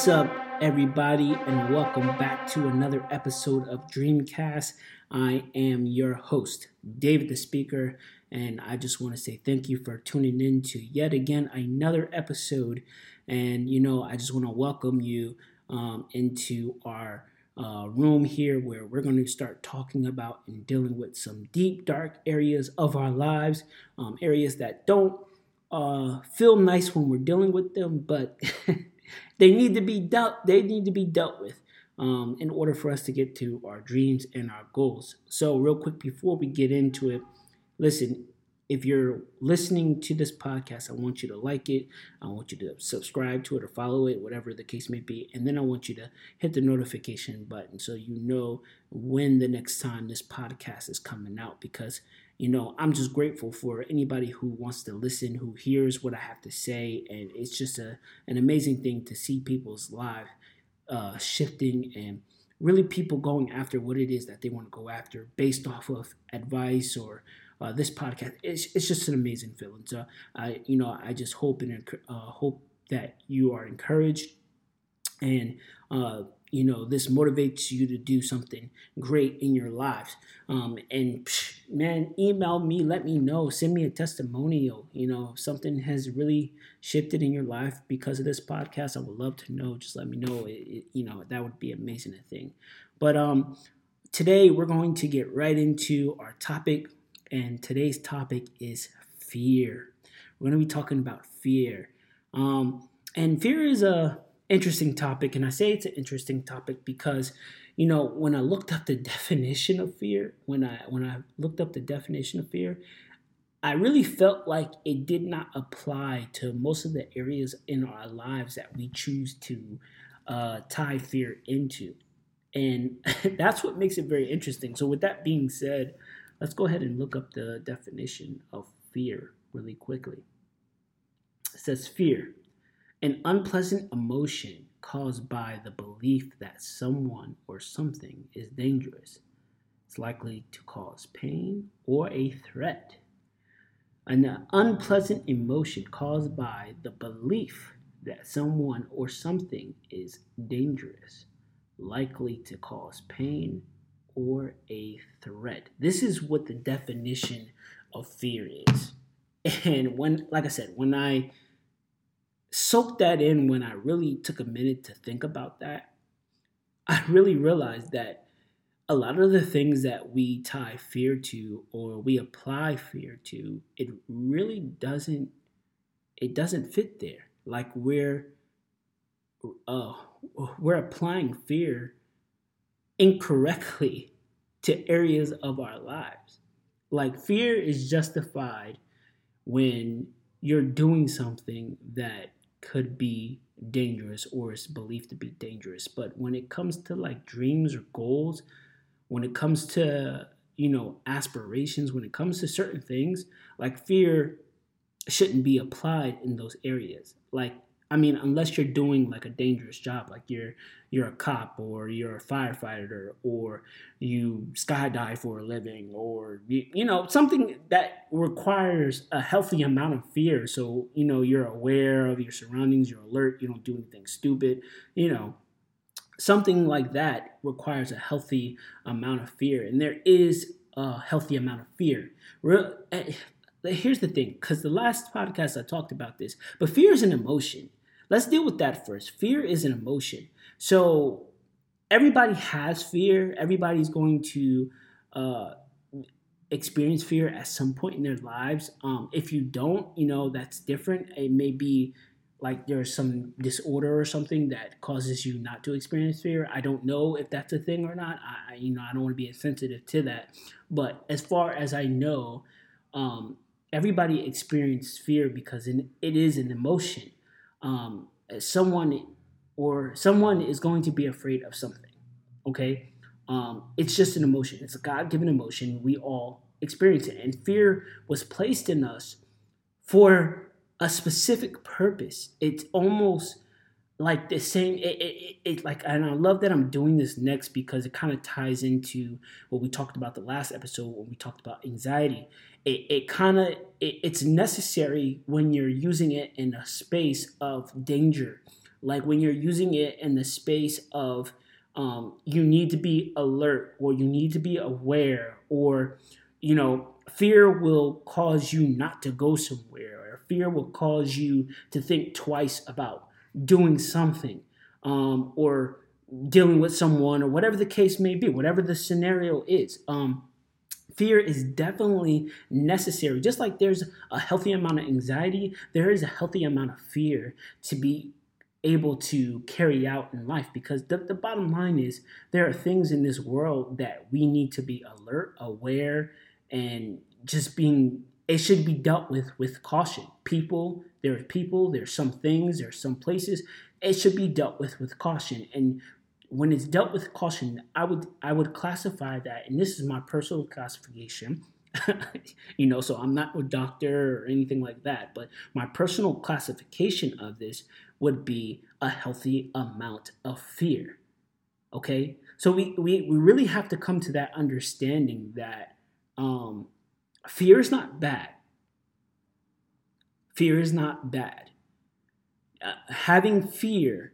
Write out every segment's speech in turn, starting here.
What's up, everybody, and welcome back to another episode of Dreamcast. I am your host, David the Speaker, and I just want to say thank you for tuning in to yet again another episode. And you know, I just want to welcome you um, into our uh, room here where we're going to start talking about and dealing with some deep, dark areas of our lives, um, areas that don't uh, feel nice when we're dealing with them, but they need to be dealt. They need to be dealt with um, in order for us to get to our dreams and our goals. So, real quick before we get into it, listen. If you're listening to this podcast, I want you to like it. I want you to subscribe to it or follow it, whatever the case may be. And then I want you to hit the notification button so you know when the next time this podcast is coming out because you know, I'm just grateful for anybody who wants to listen, who hears what I have to say, and it's just a an amazing thing to see people's lives uh, shifting and really people going after what it is that they want to go after based off of advice or uh, this podcast. It's, it's just an amazing feeling. So I, you know, I just hope and uh, hope that you are encouraged and uh, you know this motivates you to do something great in your lives um, and psh, man email me let me know send me a testimonial you know something has really shifted in your life because of this podcast i would love to know just let me know it, it, you know that would be amazing a thing but um today we're going to get right into our topic and today's topic is fear we're going to be talking about fear um and fear is a interesting topic. And I say it's an interesting topic because, you know, when I looked up the definition of fear, when I when I looked up the definition of fear, I really felt like it did not apply to most of the areas in our lives that we choose to uh, tie fear into. And that's what makes it very interesting. So, with that being said, let's go ahead and look up the definition of fear really quickly. It says fear an unpleasant emotion caused by the belief that someone or something is dangerous. It's likely to cause pain or a threat. An unpleasant emotion caused by the belief that someone or something is dangerous, likely to cause pain or a threat. This is what the definition of fear is. And when, like I said, when I soak that in when I really took a minute to think about that, I really realized that a lot of the things that we tie fear to or we apply fear to, it really doesn't it doesn't fit there. Like we're uh we're applying fear incorrectly to areas of our lives. Like fear is justified when you're doing something that could be dangerous or is believed to be dangerous. But when it comes to like dreams or goals, when it comes to, you know, aspirations, when it comes to certain things, like fear shouldn't be applied in those areas. Like I mean, unless you're doing like a dangerous job, like you're you're a cop or you're a firefighter or you skydive for a living or you, you know something that requires a healthy amount of fear. So you know you're aware of your surroundings, you're alert, you don't do anything stupid. You know, something like that requires a healthy amount of fear, and there is a healthy amount of fear. Eh, here's the thing, because the last podcast I talked about this, but fear is an emotion Let's deal with that first. Fear is an emotion. So everybody has fear. Everybody's going to uh, experience fear at some point in their lives. Um, if you don't, you know, that's different. It may be like there's some disorder or something that causes you not to experience fear. I don't know if that's a thing or not. I, you know, I don't want to be insensitive to that. But as far as I know, um, everybody experiences fear because it is an emotion um, someone or someone is going to be afraid of something. Okay, um, it's just an emotion. It's a God-given emotion. We all experience it, and fear was placed in us for a specific purpose. It's almost like the same it, it, it, like and i love that i'm doing this next because it kind of ties into what we talked about the last episode when we talked about anxiety. It, it kind of it, it's necessary when you're using it in a space of danger. Like when you're using it in the space of um, you need to be alert or you need to be aware or you know fear will cause you not to go somewhere or fear will cause you to think twice about doing something um, or dealing with someone or whatever the case may be whatever the scenario is um, fear is definitely necessary. Just like there's a healthy amount of anxiety there is a healthy amount of fear to be able to carry out in life because the, the bottom line is there are things in this world that we need to be alert aware and just being it should be dealt with with caution people there's people there's some things there's some places it should be dealt with with caution and when it's dealt with caution i would i would classify that and this is my personal classification you know so i'm not a doctor or anything like that but my personal classification of this would be a healthy amount of fear. Okay? So we, we, we really have to come to that understanding that um, fear is not bad. Fear is not bad. Uh, having fear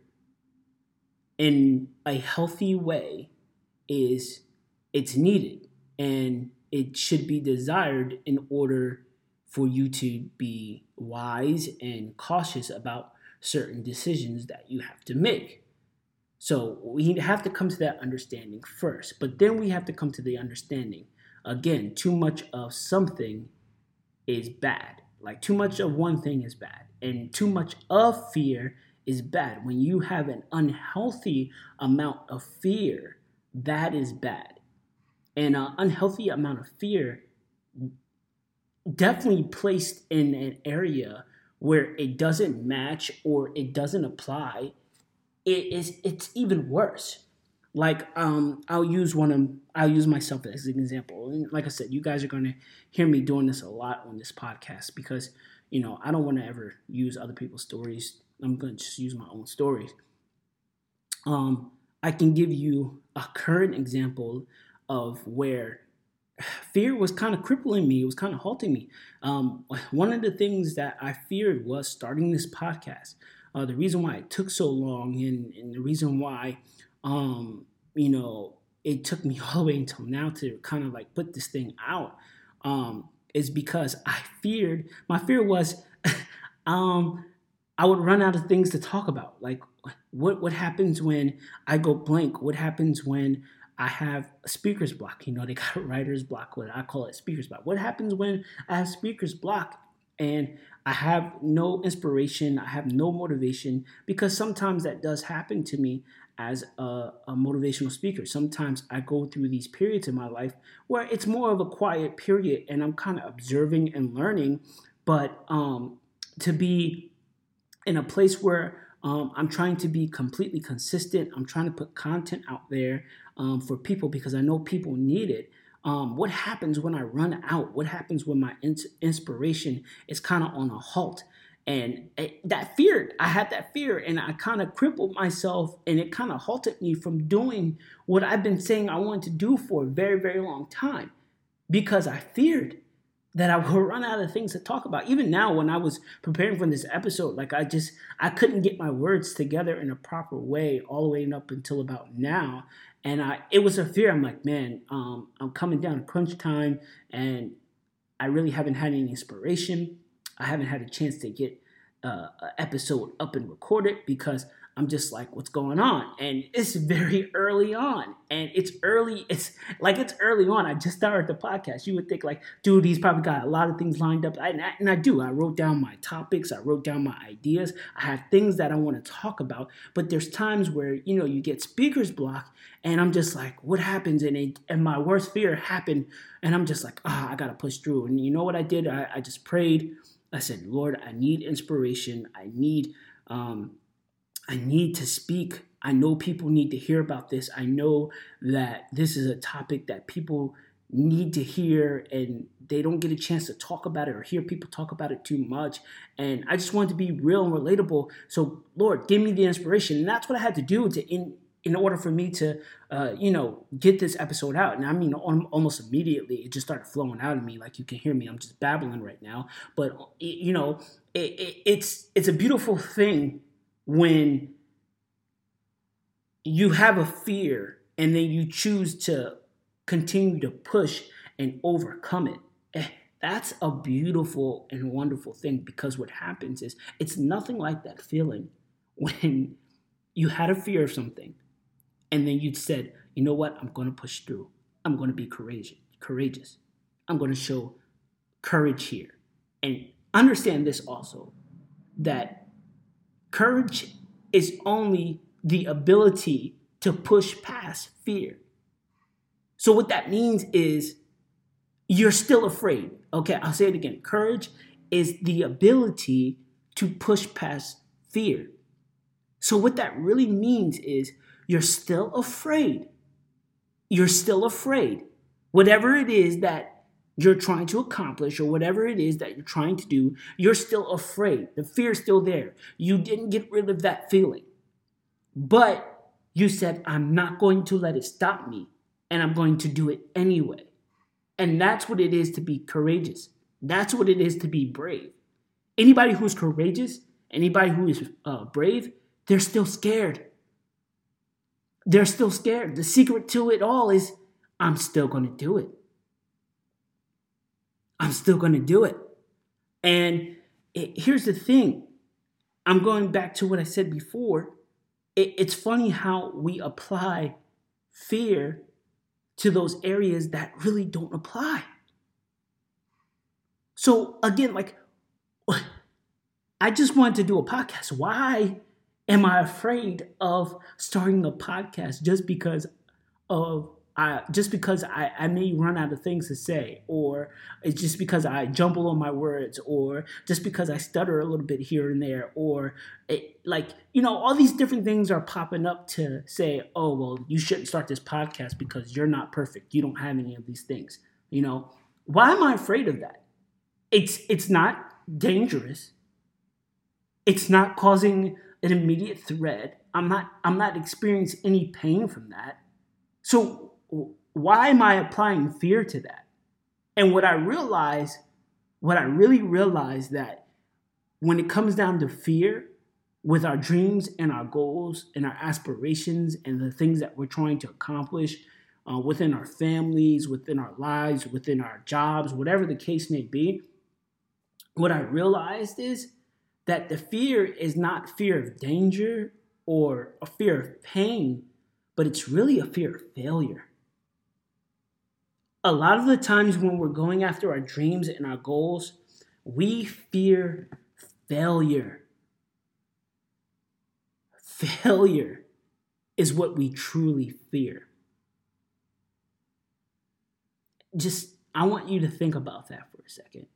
in a healthy way is it's needed and it should be desired in order for you to be wise and cautious about certain decisions that you have to make. So we have to come to that understanding first, but then we have to come to the understanding again, too much of something is bad. Like too much of one thing is bad, and too much of fear is bad. When you have an unhealthy amount of fear, that is bad. And an unhealthy amount of fear definitely placed in an area where it doesn't match or it doesn't apply, it is it's even worse. Like um, I'll use one of I'll use myself as an example. And like I said, you guys are gonna hear me doing this a lot on this podcast because you know I don't want to ever use other people's stories. I'm gonna just use my own stories. Um, I can give you a current example of where fear was kind of crippling me. It was kind of halting me. Um, one of the things that I feared was starting this podcast. Uh, the reason why it took so long, and, and the reason why, um, you know, it took me all the way until now to kind of like put this thing out, um, is because I feared. My fear was, um, I would run out of things to talk about. Like, what what happens when I go blank? What happens when I have a speaker's block. You know, they got a writer's block, what I call it speaker's block. What happens when I have speaker's block and I have no inspiration, I have no motivation? Because sometimes that does happen to me as a, a motivational speaker. Sometimes I go through these periods in my life where it's more of a quiet period and I'm kind of observing and learning. But um, to be in a place where um, I'm trying to be completely consistent. I'm trying to put content out there um, for people because I know people need it. Um, what happens when I run out? What happens when my ins- inspiration is kind of on a halt? And it, that fear, I had that fear, and I kind of crippled myself, and it kind of halted me from doing what I've been saying I wanted to do for a very, very long time because I feared that I would run out of things to talk about. Even now, when I was preparing for this episode, like I just I couldn't get my words together in a proper way all the way up until about now, and I it was a fear. I'm like, man, um, I'm coming down to crunch time, and I really haven't had any inspiration. I haven't had a chance to get uh, an episode up and recorded because I'm just like, what's going on? And it's very early on. And it's early, it's like it's early on. I just started the podcast. You would think, like, dude, he's probably got a lot of things lined up. and, I, and I do. I wrote down my topics, I wrote down my ideas. I have things that I want to talk about. But there's times where, you know, you get speaker's block, and I'm just like, what happens? And, it, and my worst fear happened. And I'm just like, ah, oh, I got to push through. And you know what I did? I, I just prayed. I said, Lord, I need inspiration. I need, um, I need to speak. I know people need to hear about this. I know that this is a topic that people need to hear and they don't get a chance to talk about it or hear people talk about it too much. And I just wanted to be real and relatable. So, Lord, give me the inspiration. And that's what I had to do to in in order for me to, uh, you know, get this episode out. And I mean, almost immediately, it just started flowing out of me. Like you can hear me, I'm just babbling right now. But you know, it, it, it's it's a beautiful thing when you have a fear and then you choose to continue to push and overcome it. Eh, that's a beautiful and wonderful thing because what happens is it's nothing like that feeling when you had a fear of something and then you said, you know what, I'm going to push through. I'm going to be courageous. Courageous. I'm going to show courage here. And understand this also that courage is only the ability to push past fear. So, what that means is you're still afraid. Okay, I'll say it again. Courage is the ability to push past fear. So, what that really means is you're still afraid. You're still afraid. Whatever it is that you're trying to accomplish or whatever it is that you're trying to do, you're still afraid. The fear is still there. You didn't get rid of that feeling. But you said, I'm not going to let it stop me, and I'm going to do it anyway. And that's what it is to be courageous. That's what it is to be brave. Anybody who's courageous, anybody who is uh, brave, they're still scared. They're still scared. The secret to it all is I'm still going to do it. I'm still going to do it. And it, here's the thing I'm going back to what I said before. It, it's funny how we apply fear to those areas that really don't apply. So, again, like, I just wanted to do a podcast. Why am I afraid of starting a podcast just because of I, just because I, I may run out of things to say, or it's just because I jumble on my words, or just because I stutter a little bit here and there, or it, like, you know, all these different things are popping up to say, oh, well, you shouldn't start this podcast because you're not perfect. You don't have any of these things. You know, why am I afraid of that? It's it's not dangerous. It's not causing an immediate threat. I'm not I'm not experiencing any pain from that. So why am I applying fear to that? And what I realize, what I really realize that when it comes down to fear, with our dreams and our goals and our aspirations and the things that we're trying to accomplish uh, within our families, within our lives, within our jobs, whatever the case may be, what I realized is that the fear is not fear of danger or a fear of pain, but it's really a fear of failure a lot of the times when we're going after our dreams and our goals, we fear failure. Failure is what we truly fear. Just, I want you to think about that for a second.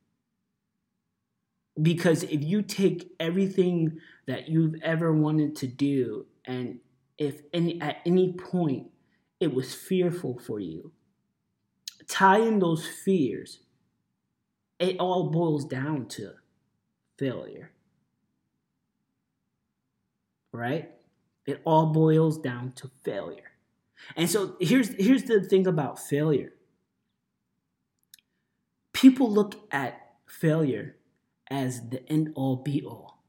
Because if you take everything that you've ever wanted to do, and if any, at any point it was fearful for you, tie in those fears, it all boils down to failure. Right? It all boils down to failure. And so here's here's the thing about failure. People look at failure as the end all be all.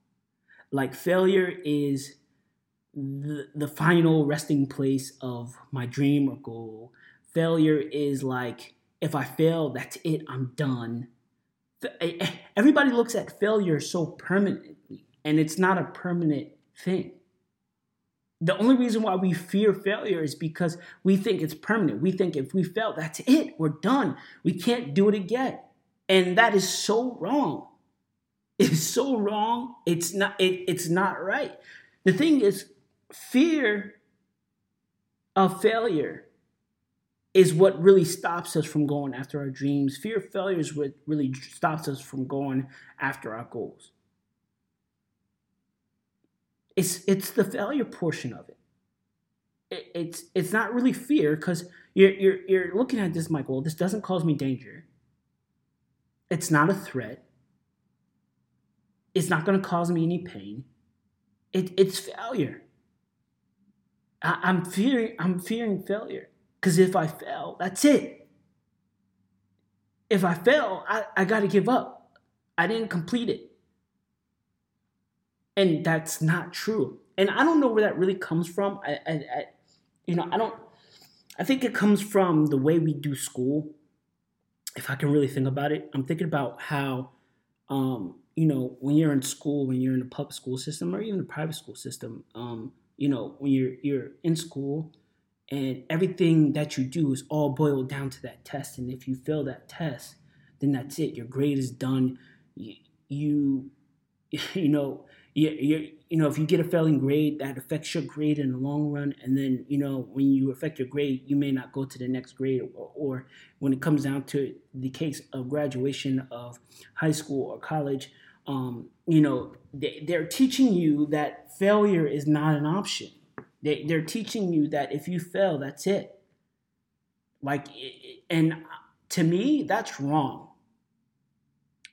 Like failure is the, the final resting place of my dream or goal failure is like if I fail, that's it, I'm done. Eh, eh, everybody looks at failure so permanently, and it's not a permanent thing. The only reason why we fear failure is because we think it's permanent. We think if we fail, that's it, we're done. We can't do it again. And that is so wrong. It's so wrong. It's not it, it's not right. The thing is fear of failure is what really stops us from going after our dreams. Fear of failure is what really stops us from going after our goals. It's it's the failure portion of it. it it's it's not really fear because you're you're you're looking at this, Michael. This doesn't cause me danger. It's not a threat. It's not going to cause me any pain. It, it's failure. I, I'm fearing. I'm fearing failure. Because if I fail, that's it. If I fail, I, I got to give up. I didn't complete it. and that's not true. And I don't know where that really comes from. I, I, I you know, I don't. I think it comes from the way we do school. If I can really think about it, I'm thinking about how, um, you know, when you're in school, when you're in the public school system or even the private school system, um, you know, when you're you're in school, and everything that you do is all boiled down to that test. And if you fail that test, then that's it. Your grade is done. You, you, you know, you, you, you know, if you get a failing grade, that affects your grade in the long run. And then, you know, when you affect your grade, you may not go to the next grade. Or, or when it comes down to the case of graduation of high school or college, um, you know, they, they're teaching you that failure is not an option. They, they're teaching you that if you fail, that's it. Like, and to me, that's wrong.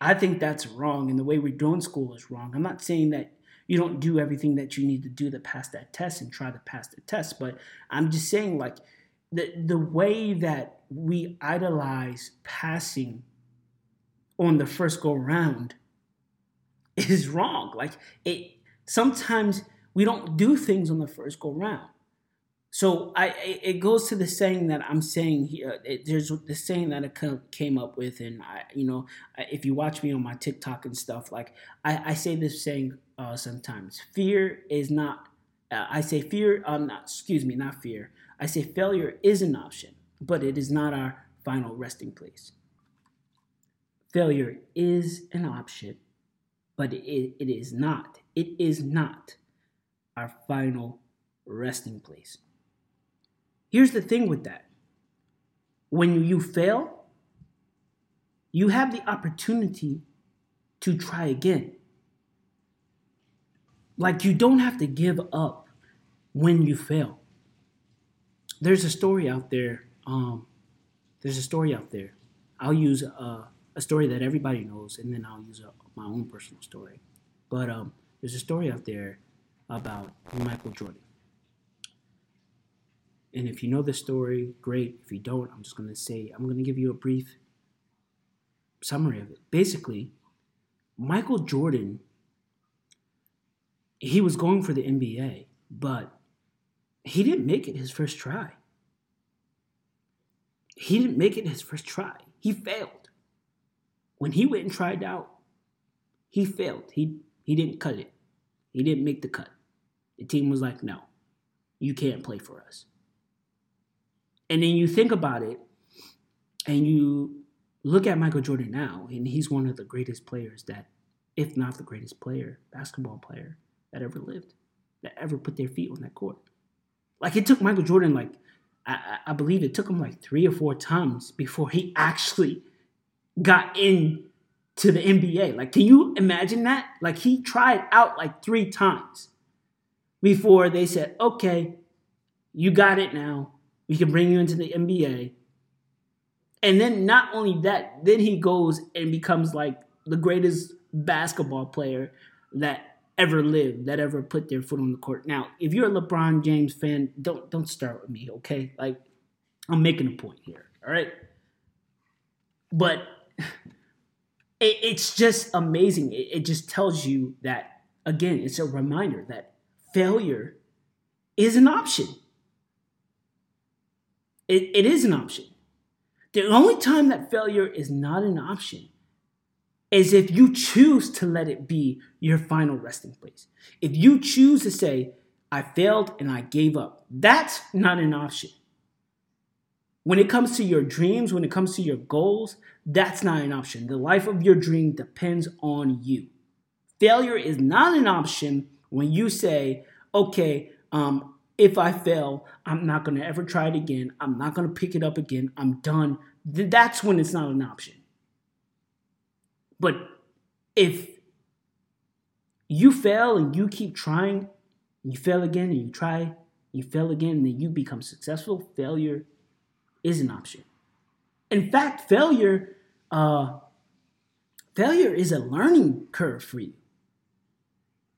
I think that's wrong, and the way we're doing school is wrong. I'm not saying that you don't do everything that you need to do to pass that test and try to pass the test, but I'm just saying, like, the, the way that we idolize passing on the first go round is wrong. Like, it sometimes we don't do things on the first go round. So I it goes to the saying that I'm saying here. It, there's the saying that I came up with, and I, you know, if you watch me on my TikTok and stuff, like I, I say this saying uh, sometimes: fear is not. Uh, I say fear. Um, not excuse me, not fear. I say failure is an option, but it is not our final resting place. Failure is an option, but it, it is not. It is not our final resting place. Here's the thing with that when you fail, you have the opportunity to try again. Like you don't have to give up when you fail. There's a story out there. Um, there's a story out there. I'll use a, a story that everybody knows, and then I'll use a, my own personal story. But um, there's a story out there about Michael Jordan. And if you know the story, great. If you don't, I'm just going to say, I'm going to give you a brief summary of it. Basically, Michael Jordan, he was going for the NBA, but he didn't make it his first try. He didn't make it his first try. He failed. When he went and tried out, he failed. He he didn't cut it. He didn't make the cut. The team was like, no, you can't play for us. And then you think about it and you look at Michael Jordan now, and he's one of the greatest players that, if not the greatest player, basketball player that ever lived, that ever put their feet on that court. Like it took Michael Jordan, like, I, I believe it took him like three or four times before he actually got in to the NBA. Like, can you imagine that? Like, he tried out like three times before they said, okay, you got it now. We can bring you into the NBA. And then not only that, then he goes and becomes like the greatest basketball player that ever lived, that ever put their foot on the court. Now, if you're a LeBron James fan, don't don't start with me, okay? Like I'm making a point here, all right? But it, it's just amazing. It, it just tells you that again, it's a reminder that failure is an option. It, it is an option. The only time that failure is not an option is if you choose to let it be your final resting place. If you choose to say, I failed and I gave up, that's not an option. When it comes to your dreams, when it comes to your goals, that's not an option. The life of your dream depends on you. Failure is not an option when you say, okay, um, if I fail, I'm not going to ever try it again. I'm not going to pick it up again. I'm done. That's when it's not an option. But if you fail and you keep trying, you fail again and you try, you fail again, and then you become successful, failure is an option. In fact, failure, uh, failure is a learning curve for you.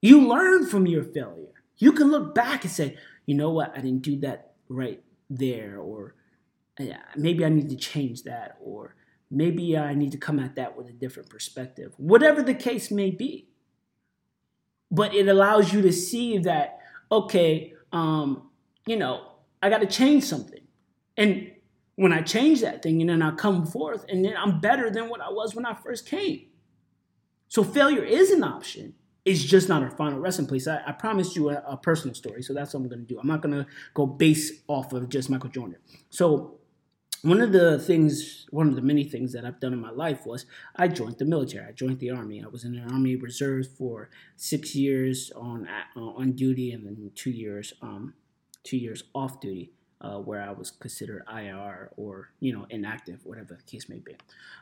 You learn from your failure. You can look back and say, you know what, I didn't do that right there, or maybe I need to change that, or maybe I need to come at that with a different perspective. Whatever the case may be. but it allows you to see that okay, um, you know, I got to change something, and when I change that thing, and then I come forth, and then I'm better than what I was when I first came. So failure is an option. It's just not our final resting place. I, I promised you a, a, personal story, so that's what I'm going to do. I'm not going to go base off of just Michael Jordan. So one of the things, one of the many things that I've done in my life was I joined the military. I joined the army. I was in the Army Reserves for six years on uh, on duty, and then two years um, two years off duty, uh, where I was considered IR or you know inactive, whatever the case may be.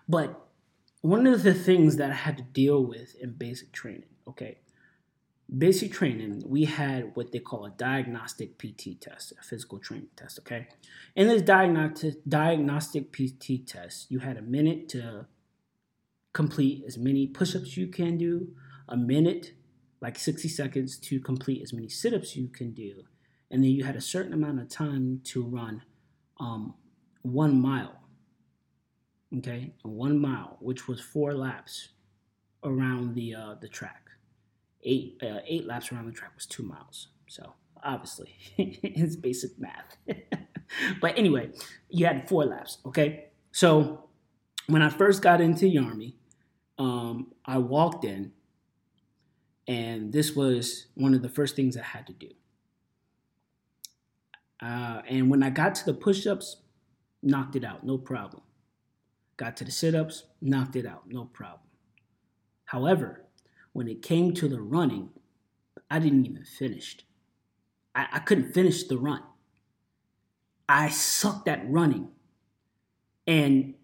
But one of the things that I had to deal with in basic training, okay, basic training, we had what they call a diagnostic PT test, a physical training test, okay? In this diagnostic diagnostic PT test, you had a minute to complete as many push-ups you can do, a minute, like 60 seconds to complete as many sit-ups you can do, and then you had a certain amount of time to run um, one mile. Okay, one mile, which was four laps around the uh, the track eight uh, eight laps around the track was two miles. So obviously, it's basic math. but anyway, you had four laps. Okay, so when I first got into the army, um, I walked in, and this was one of the first things I had to do. Uh, and when I got to the push-ups, knocked it out, no problem. Got to the sit-ups, knocked it out, no problem. However, when it came to the running, I didn't even finish. I, I couldn't finish the run. I sucked at running. And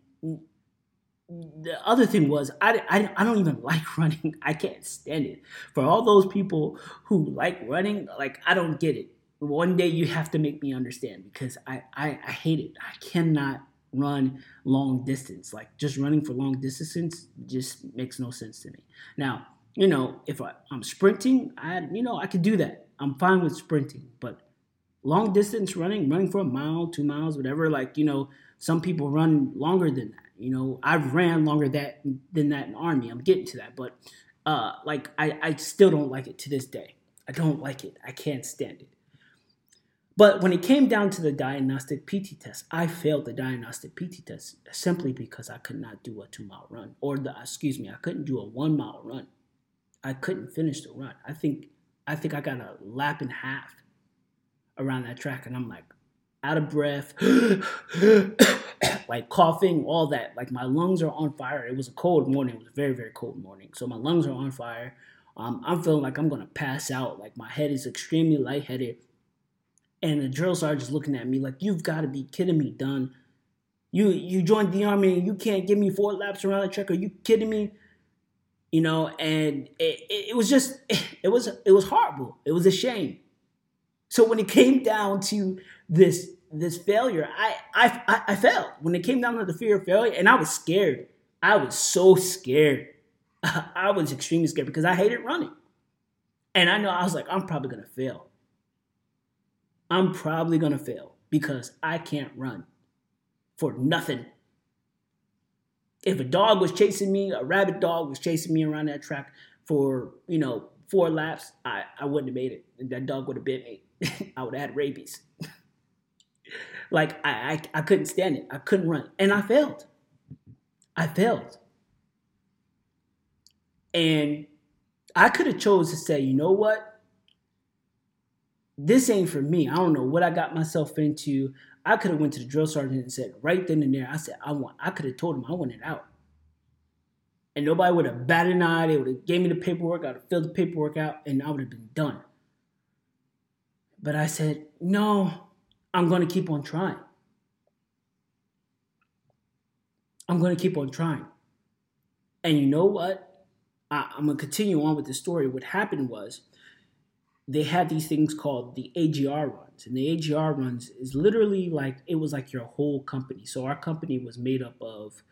the other thing was, I, I, I don't even like running. I can't stand it. For all those people who like running, like, I don't get it. One day you have to make me understand because I, I, I hate it. I cannot run long distance. Like, just running for long distance just makes no sense to me. Now, you know, if I, I'm sprinting, I you know I could do that. I'm fine with sprinting, but long distance running, running for a mile, two miles, whatever. Like you know, some people run longer than that. You know, I've ran longer that than that in army. I'm getting to that, but uh, like I, I still don't like it to this day. I don't like it. I can't stand it. But when it came down to the diagnostic PT test, I failed the diagnostic PT test simply because I could not do a two mile run, or the excuse me, I couldn't do a one mile run. I couldn't finish the run. I think I think I got a lap and a half around that track, and I'm like out of breath, like coughing, all that. Like my lungs are on fire. It was a cold morning. It was a very very cold morning, so my lungs are on fire. Um, I'm feeling like I'm gonna pass out. Like my head is extremely lightheaded, and the drill sergeant's looking at me like, "You've got to be kidding me, Dunn. You you joined the army and you can't give me four laps around the track. Are you kidding me?" You know, and it, it, was just it was it was horrible. It was a shame. So when it came down to this this failure, I I I failed. When it came down to the fear of failure, and I was scared. I was so scared. I was extremely scared because I hated running. And I know I was like, I'm probably gonna fail. I'm probably gonna fail because I can't run for nothing if a dog was chasing me, a rabid dog was chasing me around that track for, you know, four laps, I, I wouldn't have made it. That dog would have bit me. I would have had rabies. like I, I I couldn't stand it. I couldn't run. And I failed. I failed. And I could have chose to say, you know what? This ain't for me. I don't know what I got myself into. I could have went to the drill sergeant and said right then and there, I said, I want, I could have told him I want it out. And nobody would have batted an eye. They would have gave me the paperwork. I would have filled the paperwork out and I would have been done. But I said, no, I'm going to keep on trying. I'm going to keep on trying. And you know what? I, am going to continue on with the story. What happened was they had these things called the AGR runs. And the AGR runs is literally like, it was like your whole company. So our company was made up of,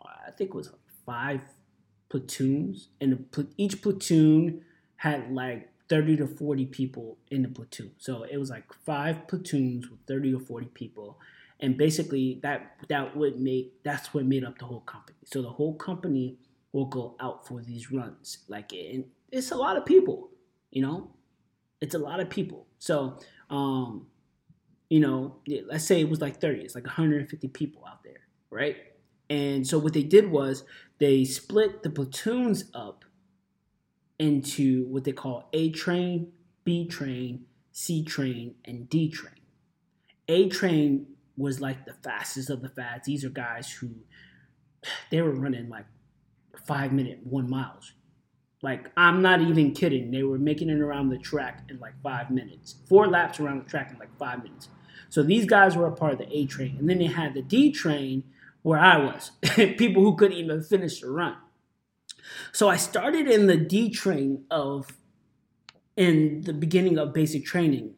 I think it was five platoons. And each platoon had like 30 to 40 people in the platoon. So it was like five platoons with 30 or 40 people. And basically that that would make that's what made up the whole company. So the whole company will go out for these runs. Like and it's a lot of people You know, it's a lot of people. So, um, you know, let's say it was like 30, it's like 150 people out there, right? And so what they did was they split the platoons up into what they call A train, B train, C train, and D train. A train was like the fastest of the fast. These are guys who they were running like five minute one miles. Like I'm not even kidding. They were making it around the track in like five minutes. Four laps around the track in like five minutes. So these guys were a part of the A train. And then they had the D train where I was. People who couldn't even finish the run. So I started in the D train of in the beginning of basic training.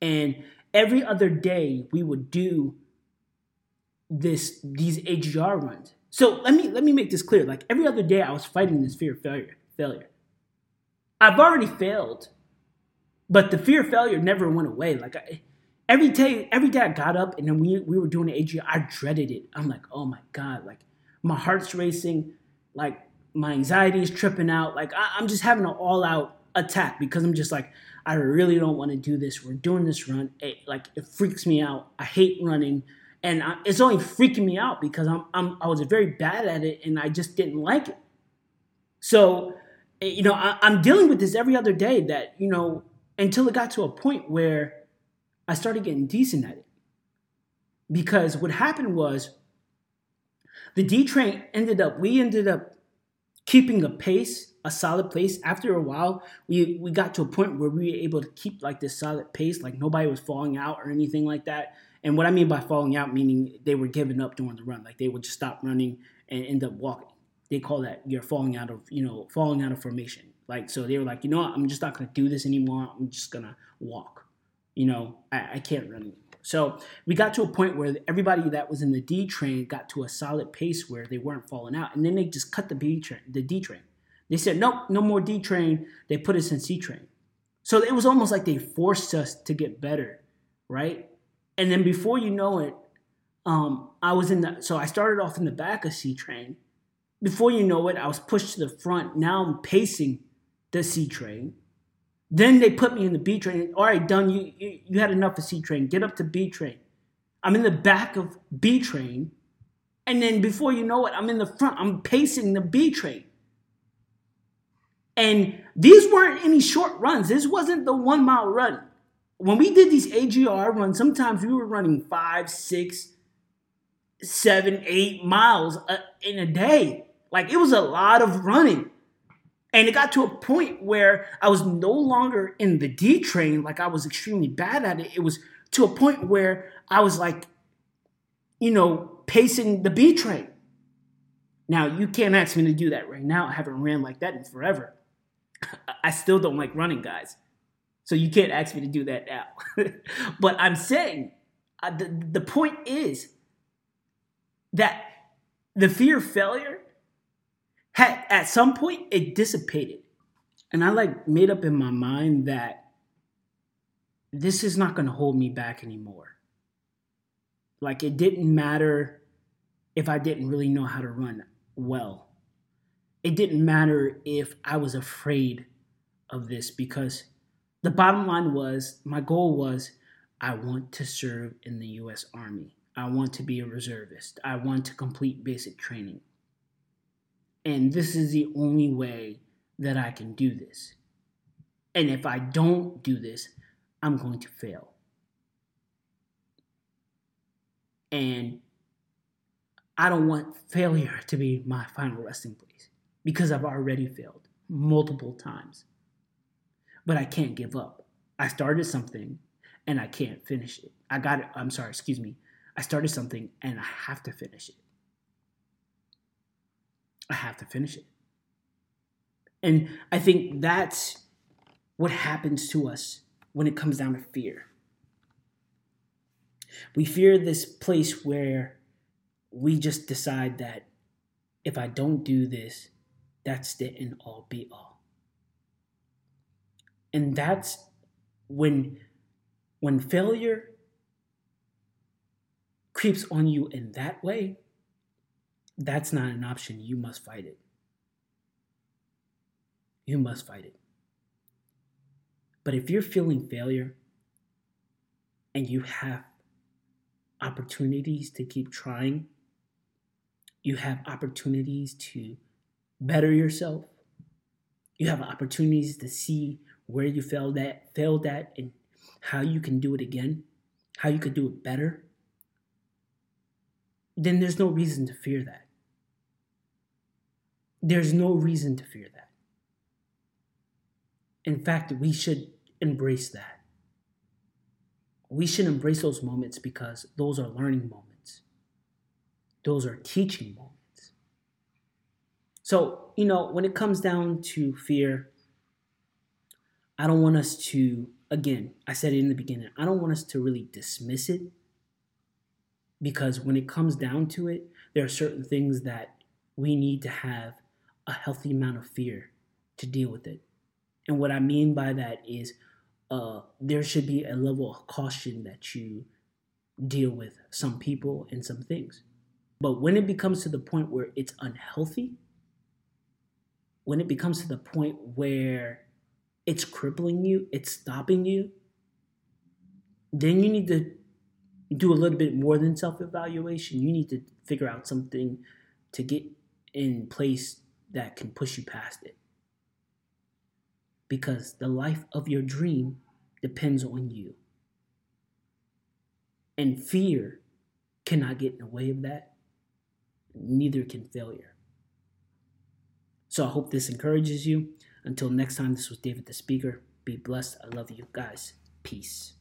And every other day we would do this these AGR runs. So let me let me make this clear. Like every other day I was fighting this fear of failure. Failure. I've already failed, but the fear of failure never went away. Like I, every day, every day I got up and then we we were doing the AGR, I dreaded it. I'm like, oh my god, like my heart's racing, like my anxiety is tripping out. Like I, I'm just having an all out attack because I'm just like, I really don't want to do this. We're doing this run. It, like it freaks me out. I hate running, and I, it's only freaking me out because I'm, I'm I was very bad at it and I just didn't like it. So, Eh, you know, I, I'm dealing with this every other day. That you know, until it got to a point where I started getting decent at it. Because what happened was the D train ended up, we ended up keeping a pace a solid pace. After a while, we we got to a point where we were able to keep like this solid pace, like nobody was falling out or anything like that. And what I mean by falling out, meaning they were giving up during the run, like they would just stop running and end up walking. They call that you're falling out of you know falling out of formation. Like so, they were like, you know what, I'm just not gonna do this anymore. I'm just gonna walk. You know, I, I can't run anymore. So we got to a point where everybody that was in the D train got to a solid pace where they weren't falling out, and then they just cut the B train, the D train. They said, nope, no more D train. They put us in C train. So it was almost like they forced us to get better, right? And then before you know it, um, I was in the, so I started off in the back of C train. Before you know it, I was pushed to the front. Now I'm pacing the C train. Then they put me in the B train. All right, done. You, you, you had enough of C train. Get up to B train. I'm in the back of B train. And then before you know it, I'm in the front. I'm pacing the B train. And these weren't any short runs. This wasn't the one mile run. When we did these AGR runs, sometimes we were running five, six, seven, eight miles uh, in a day. Like it was a lot of running. And it got to a point where I was no longer in the D train, like I was extremely bad at it. It was to a point where I was like, you know, pacing the B train. Now, you can't ask me to do that right now. I haven't ran like that in forever. I still don't like running, guys. So you can't ask me to do that now. but I'm saying uh, the, the point is that the fear of failure had at some point it dissipated. And I like made up in my mind that this is not going to hold me back anymore. Like it didn't matter if I didn't really know how to run well it didn't matter if I was afraid of this because the bottom line was my goal was I want to serve in the US Army. I want to be a reservist. I want to complete basic training. And this is the only way that I can do this. And if I don't do this, I'm going to fail. And I don't want failure to be my final resting place because I've already failed multiple times. But I can't give up. I started something and I can't finish it. I got it. I'm sorry, excuse me. I started something and I have to finish it. I have to finish it. And I think that's what happens to us when it comes down to fear. We fear this place where we just decide that if I don't do this, that's the end all be all. And that's when when failure creeps on you in that way, that's not an option. You must fight it. You must fight it. But if you're feeling failure and you have opportunities to keep trying, you have opportunities to better yourself, you have opportunities to see where you failed at, failed at and how you can do it again, how you could do it better, then there's no reason to fear that. There's no reason to fear that. In fact, we should embrace that. We should embrace those moments because those are learning moments, those are teaching moments. So, you know, when it comes down to fear, I don't want us to, again, I said it in the beginning, I don't want us to really dismiss it because when it comes down to it, there are certain things that we need to have a healthy amount of fear to deal with it. And what I mean by that is uh, there should be a level of caution that you deal with some people and some things. But when it becomes to the point where it's unhealthy, when it becomes to the point where it's crippling you, it's stopping you, then you need to do a little bit more than self evaluation. You need to figure out something to get in place that can push you past it because the life of your dream depends on you. And fear cannot get in the way of that, neither can failure. So I hope this encourages you. Until next time, this was David the Speaker. Be blessed. I love you guys. Peace.